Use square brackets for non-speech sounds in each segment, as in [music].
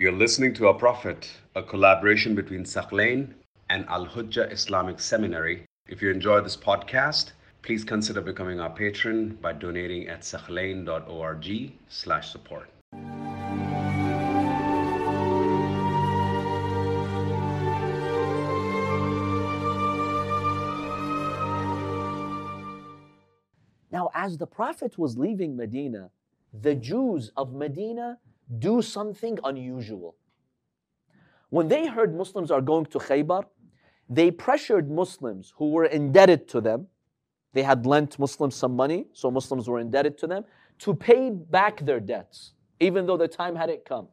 You're listening to Our Prophet, a collaboration between Thaqlain and Al Hujjah Islamic Seminary. If you enjoy this podcast, please consider becoming our patron by donating at thaqlain.org slash support. Now, as the Prophet was leaving Medina, the Jews of Medina do something unusual. When they heard Muslims are going to Khaybar, they pressured Muslims who were indebted to them. They had lent Muslims some money, so Muslims were indebted to them, to pay back their debts, even though the time hadn't come.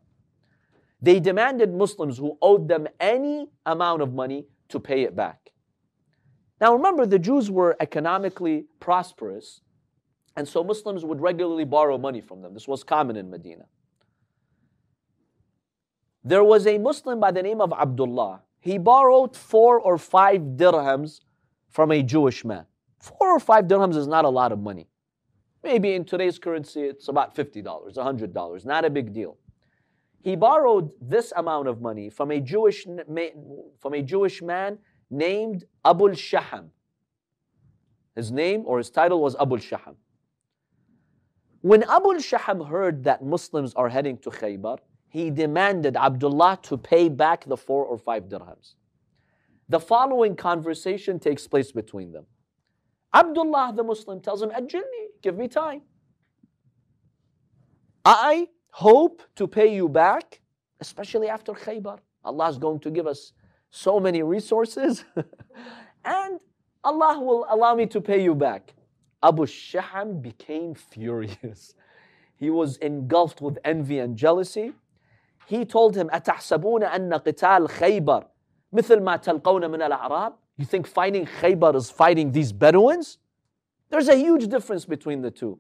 They demanded Muslims who owed them any amount of money to pay it back. Now remember, the Jews were economically prosperous, and so Muslims would regularly borrow money from them. This was common in Medina. There was a Muslim by the name of Abdullah. He borrowed four or five dirhams from a Jewish man. Four or five dirhams is not a lot of money. Maybe in today's currency, it's about $50, $100, not a big deal. He borrowed this amount of money from a Jewish, from a Jewish man named Abul Shaham. His name or his title was Abul Shaham. When Abul Shaham heard that Muslims are heading to Khaybar, he demanded Abdullah to pay back the four or five dirhams. The following conversation takes place between them. Abdullah, the Muslim, tells him, Ajilni, give me time. I hope to pay you back, especially after Khaybar. Allah is going to give us so many resources, [laughs] and Allah will allow me to pay you back. Abu Shaham became furious. He was engulfed with envy and jealousy. He told him, أتحسبون أن قتال خيبر مثل ما تلقون من الأعراب? You think fighting Khaybar is fighting these Bedouins? There's a huge difference between the two.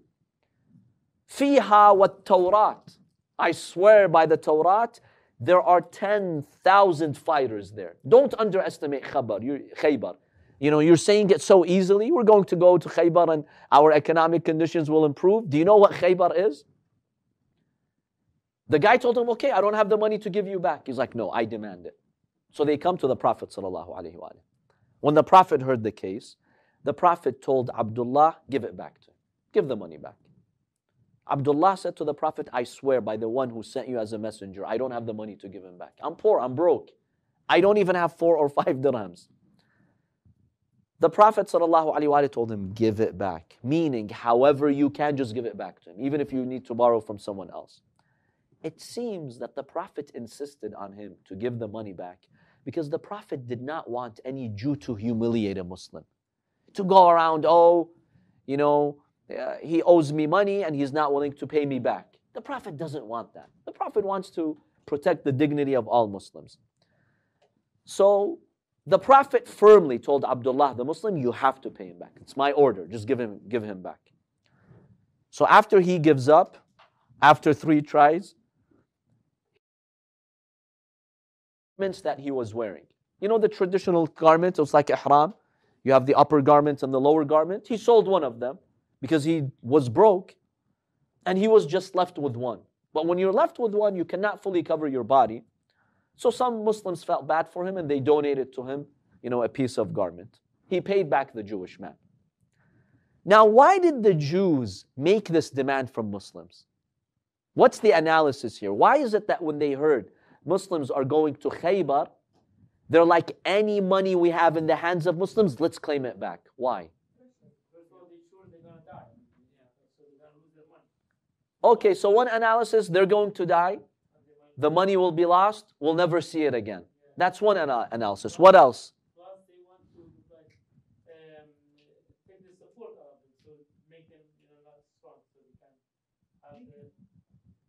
فيها والتوراة. I swear by the Torah, there are 10,000 fighters there. Don't underestimate Khaybar. You know, you're saying it so easily. We're going to go to Khaybar and our economic conditions will improve. Do you know what Khaybar is? The guy told him, okay, I don't have the money to give you back. He's like, no, I demand it. So they come to the Prophet When the Prophet heard the case, the Prophet told Abdullah, give it back to him. Give the money back. Abdullah said to the Prophet, I swear by the one who sent you as a messenger, I don't have the money to give him back. I'm poor, I'm broke. I don't even have four or five dirhams. The Prophet ﷺ told him, give it back. Meaning, however you can, just give it back to him, even if you need to borrow from someone else. It seems that the Prophet insisted on him to give the money back because the Prophet did not want any Jew to humiliate a Muslim. To go around, oh, you know, uh, he owes me money and he's not willing to pay me back. The Prophet doesn't want that. The Prophet wants to protect the dignity of all Muslims. So the Prophet firmly told Abdullah, the Muslim, you have to pay him back. It's my order. Just give him, give him back. So after he gives up, after three tries, garments that he was wearing. You know the traditional garments, it's like ihram. You have the upper garment and the lower garment. He sold one of them because he was broke and he was just left with one. But when you're left with one, you cannot fully cover your body. So some Muslims felt bad for him and they donated to him, you know, a piece of garment. He paid back the Jewish man. Now, why did the Jews make this demand from Muslims? What's the analysis here? Why is it that when they heard Muslims are going to Khaybar, they're like any money we have in the hands of Muslims, let's claim it back. Why? Okay, so one analysis, they're going to die. The money will be lost. We'll never see it again. That's one ana- analysis. What else?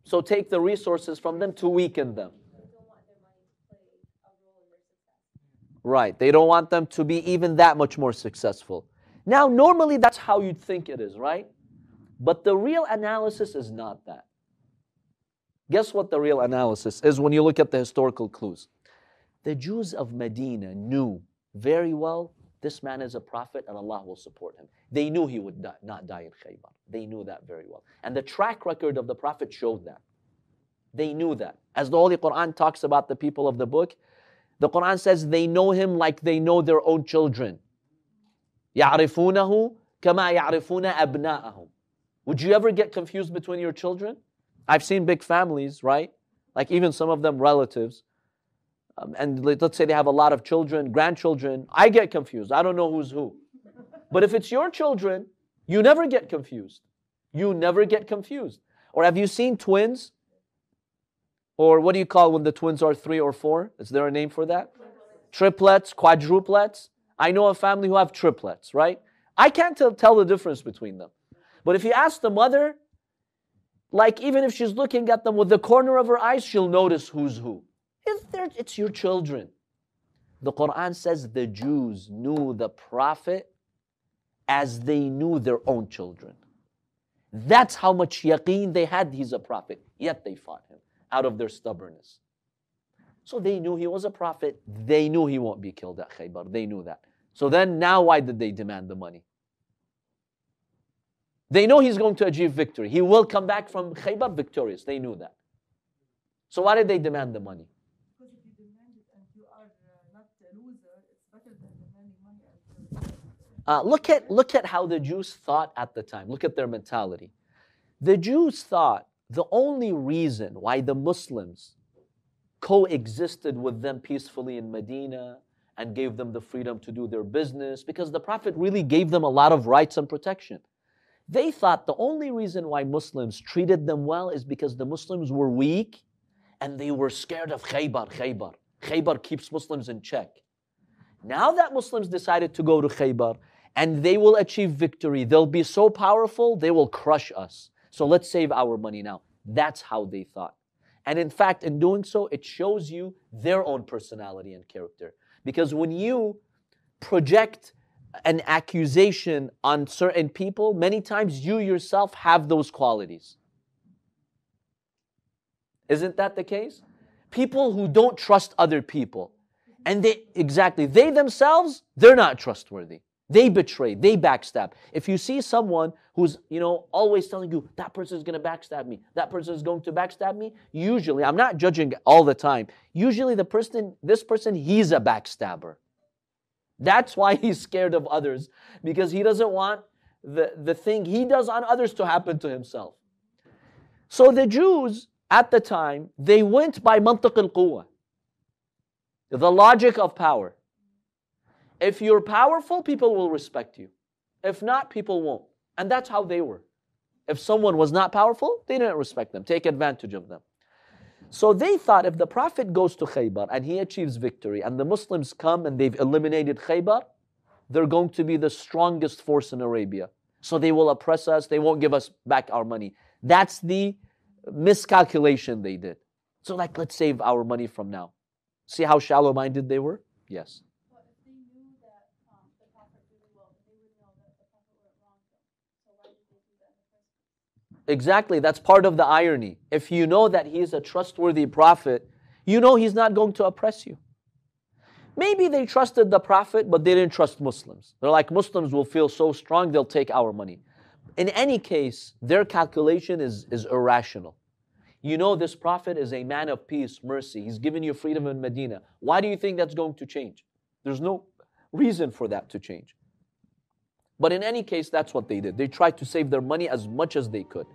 So take the resources from them to weaken them. Right. They don't want them to be even that much more successful. Now, normally that's how you'd think it is, right? But the real analysis is not that. Guess what the real analysis is when you look at the historical clues? The Jews of Medina knew very well this man is a prophet and Allah will support him. They knew he would die, not die in Khaybar. They knew that very well. And the track record of the prophet showed that. They knew that. As the Holy Quran talks about the people of the book, the Quran says they know him like they know their own children. يعرفونه كما يعرفون أبناءهم. Would you ever get confused between your children? I've seen big families, right? Like even some of them relatives. Um, and let's say they have a lot of children, grandchildren. I get confused. I don't know who's who. But if it's your children, you never get confused. You never get confused. Or have you seen twins? or what do you call when the twins are three or four? Is there a name for that? Triplets, quadruplets. I know a family who have triplets, right? I can't tell, tell the difference between them. But if you ask the mother, like even if she's looking at them with the corner of her eyes, she'll notice who's who. It's your children. The Quran says the Jews knew the Prophet as they knew their own children. That's how much yaqeen they had he's a prophet, yet they fought him out of their stubbornness. So they knew he was a prophet. They knew he won't be killed at Khaybar. They knew that. So then, now why did they demand the money? They know he's going to achieve victory. He will come back from Khaybar victorious. They knew that. So why did they demand the money? Uh, look at look at how the Jews thought at the time. Look at their mentality. The Jews thought the only reason why the Muslims coexisted with them peacefully in Medina and gave them the freedom to do their business because the Prophet really gave them a lot of rights and protection. They thought the only reason why Muslims treated them well is because the Muslims were weak and they were scared of Khaybar. Khaybar. Khaybar keeps Muslims in check. Now that Muslims decided to go to Khaybar, and they will achieve victory. They'll be so powerful, they will crush us. So let's save our money now. That's how they thought. And in fact, in doing so, it shows you their own personality and character. Because when you project an accusation on certain people, many times you yourself have those qualities. Isn't that the case? People who don't trust other people. And they, exactly, they themselves, they're not trustworthy. They betray, they backstab. If you see someone who's, you know, always telling you, that person is going to backstab me, that person is going to backstab me, usually, I'm not judging all the time, usually the person, this person, he's a backstabber. That's why he's scared of others, because he doesn't want the, the thing he does on others to happen to himself. So the Jews at the time, they went by mantiq al kuwa. the logic of power. If you're powerful, people will respect you. If not, people won't. And that's how they were. If someone was not powerful, they didn't respect them, take advantage of them. So they thought if the Prophet goes to Khaybar and he achieves victory and the Muslims come and they've eliminated Khaybar, they're going to be the strongest force in Arabia. So they will oppress us, they won't give us back our money. That's the miscalculation they did. So, like, let's save our money from now. See how shallow minded they were? Yes. Exactly, that's part of the irony. If you know that he is a trustworthy prophet, you know he's not going to oppress you. Maybe they trusted the prophet, but they didn't trust Muslims. They're like, Muslims will feel so strong, they'll take our money. In any case, their calculation is, is irrational. You know, this prophet is a man of peace, mercy. He's given you freedom in Medina. Why do you think that's going to change? There's no reason for that to change. But in any case, that's what they did. They tried to save their money as much as they could.